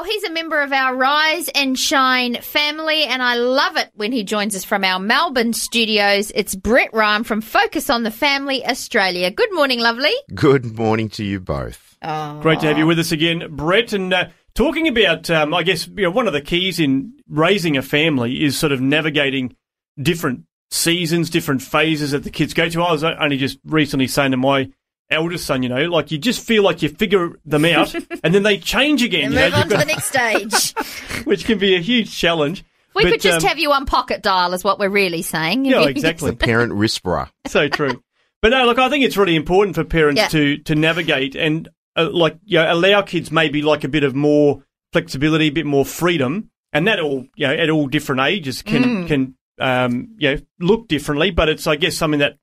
Well, he's a member of our Rise and Shine family, and I love it when he joins us from our Melbourne studios. It's Brett Ryan from Focus on the Family Australia. Good morning, lovely. Good morning to you both. Oh. Great to have you with us again, Brett. And uh, talking about, um, I guess, you know, one of the keys in raising a family is sort of navigating different seasons, different phases that the kids go to. I was only just recently saying to my eldest son, you know, like you just feel like you figure them out and then they change again. And you move know, on to the next stage. which can be a huge challenge. We But, could just um, have you on pocket dial, is what we're really saying. Yeah, It's exactly. the parent whisperer. so true. But no, look, I think it's really important for parents Yeah. to to navigate and uh, like you know, allow kids maybe like a bit of more flexibility, a bit more freedom, and that all you know at all different ages can Mm. can um, you know look differently. But it's I guess something that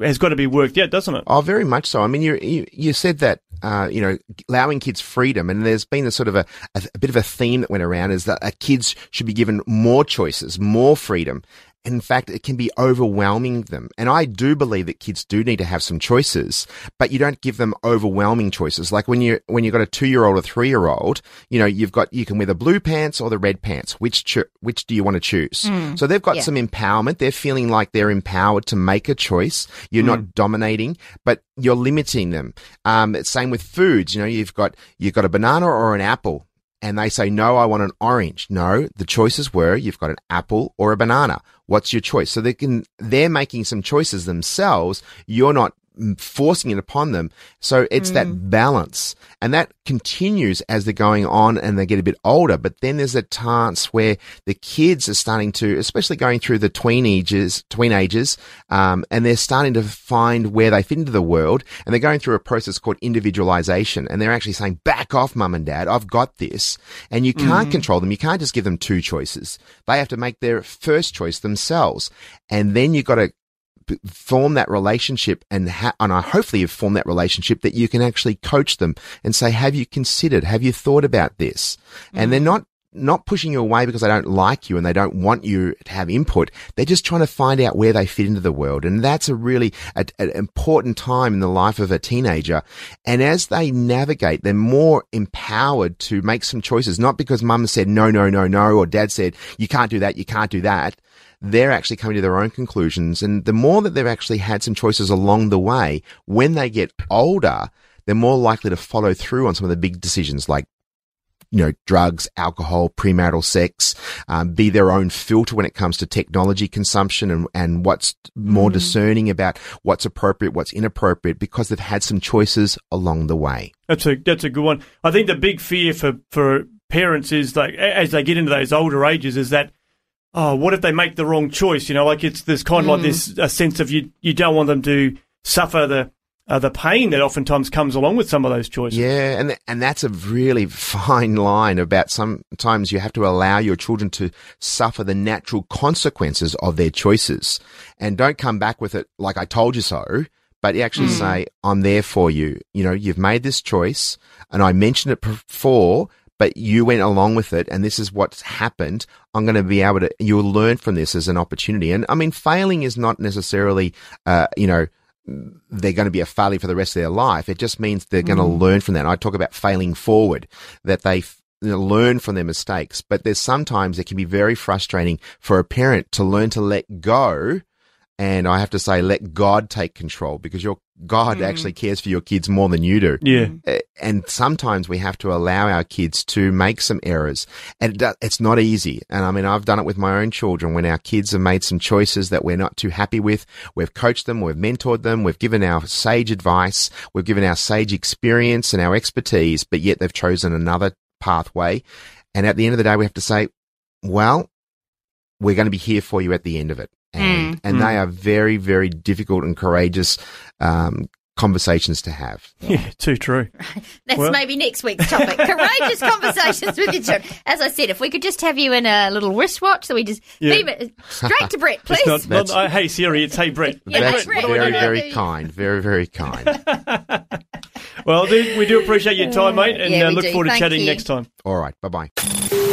has got to be worked out, doesn't it? Oh, very much so. I mean, you you, you said that uh, you know allowing kids freedom, and there's been a sort of a, a, a bit of a theme that went around is that uh, kids should be given more choices, more freedom. In fact, it can be overwhelming them. And I do believe that kids do need to have some choices, but you don't give them overwhelming choices. Like when you when you've got a two year old or three year old, you know, you've got you can wear the blue pants or the red pants. Which cho- which do you want to choose? so they've got yeah. some empowerment. They're feeling like they're empowered to make a choice. You're not dominating, but you're limiting them. Um, same with foods. You know, you've got you've got a banana or an apple and they say, no, I want an orange. No, the choices were you've got an apple or a banana. What's your choice? So they can, they're making some choices themselves. You're not forcing it upon them. So it's that balance and that continues as they're going on and they get a bit older. But then there's a chance where the kids are starting to, especially going through the tween ages, tween ages, um, and they're starting to find where they fit into the world and they're going through a process called individualization and they're actually saying, back off, mum and dad. I've got this. And you can't control them. You can't just give them two choices. They have to make their first choice themselves. And then you've got to form that relationship and ha- and I hopefully you've formed that relationship that you can actually coach them and say, have you considered? Have you thought about this? And they're mm. not not pushing you away because they don't like you and they don't want you to have input. They're just trying to find out where they fit into the world. And that's a really a, an important time in the life of a teenager. And as they navigate, they're more empowered to make some choices, not because mum said no, no, no, no, or dad said you can't do that, you can't do that they're actually coming to their own conclusions. And the more that they've actually had some choices along the way, when they get older, they're more likely to follow through on some of the big decisions like you know, drugs, alcohol, premarital sex, um, be their own filter when it comes to technology consumption and, and what's more discerning about what's appropriate, what's inappropriate, because they've had some choices along the way. That's a that's a good one. I think the big fear for for parents is like as they get into those older ages is that oh, what if they make the wrong choice? You know, like it's there's kind of like this a sense of you you don't want them to suffer the uh, the pain that oftentimes comes along with some of those choices. Yeah, and and that's a really fine line about sometimes you have to allow your children to suffer the natural consequences of their choices, and don't come back with it like I told you so. But you actually say, "I'm there for you." You know, you've made this choice, and I mentioned it before, but you went along with it, and this is what's happened. I'm going to be able to. You'll learn from this as an opportunity, and I mean, failing is not necessarily, uh, you know they're going to be a failure for the rest of their life. It just means they're going to mm. learn from that. And I talk about failing forward, that they f- learn from their mistakes. But there's sometimes it can be very frustrating for a parent to learn to let go. And I have to say, let God take control because your God mm. actually cares for your kids more than you do. Yeah. Eh, And sometimes we have to allow our kids to make some errors. And it's not easy. And I mean, I've done it with my own children when our kids have made some choices that we're not too happy with. We've coached them, we've mentored them, we've given our sage advice, we've given our sage experience and our expertise, but yet they've chosen another pathway. And at the end of the day, we have to say, well, we're going to be here for you at the end of it. And, and they are very, very difficult and courageous, um, conversations to have. Yeah, too true. That's Well- maybe next week's topic. Courageous conversations with your children. As I said, if we could just have you in a little wristwatch, so we just Yeah. beam it straight to Brett, please. Not, not uh, hey Siri, it's hey Brett. Yeah, That's hey, Brett, very, what do I very kind. Very, very kind. Well, dude, we do appreciate your time, mate, and Yeah, uh, look do. forward to chatting you. next time. All right. Bye bye.